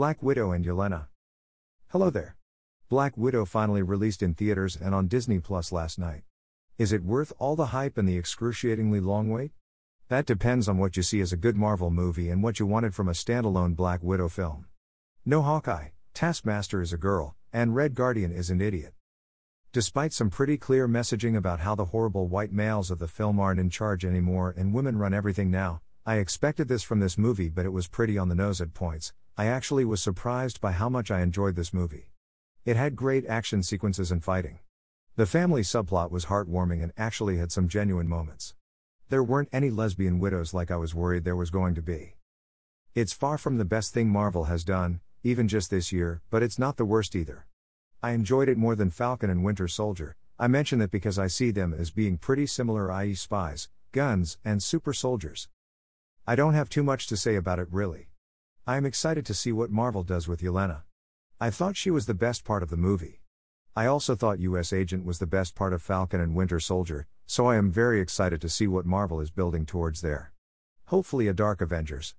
Black Widow and Yelena. Hello there. Black Widow finally released in theaters and on Disney Plus last night. Is it worth all the hype and the excruciatingly long wait? That depends on what you see as a good Marvel movie and what you wanted from a standalone Black Widow film. No Hawkeye, Taskmaster is a girl, and Red Guardian is an idiot. Despite some pretty clear messaging about how the horrible white males of the film aren't in charge anymore and women run everything now, I expected this from this movie, but it was pretty on the nose at points. I actually was surprised by how much I enjoyed this movie. It had great action sequences and fighting. The family subplot was heartwarming and actually had some genuine moments. There weren't any lesbian widows like I was worried there was going to be. It's far from the best thing Marvel has done, even just this year, but it's not the worst either. I enjoyed it more than Falcon and Winter Soldier. I mention that because I see them as being pretty similar, i.e., spies, guns, and super soldiers. I don't have too much to say about it really. I am excited to see what Marvel does with Yelena. I thought she was the best part of the movie. I also thought US Agent was the best part of Falcon and Winter Soldier, so I am very excited to see what Marvel is building towards there. Hopefully, a Dark Avengers.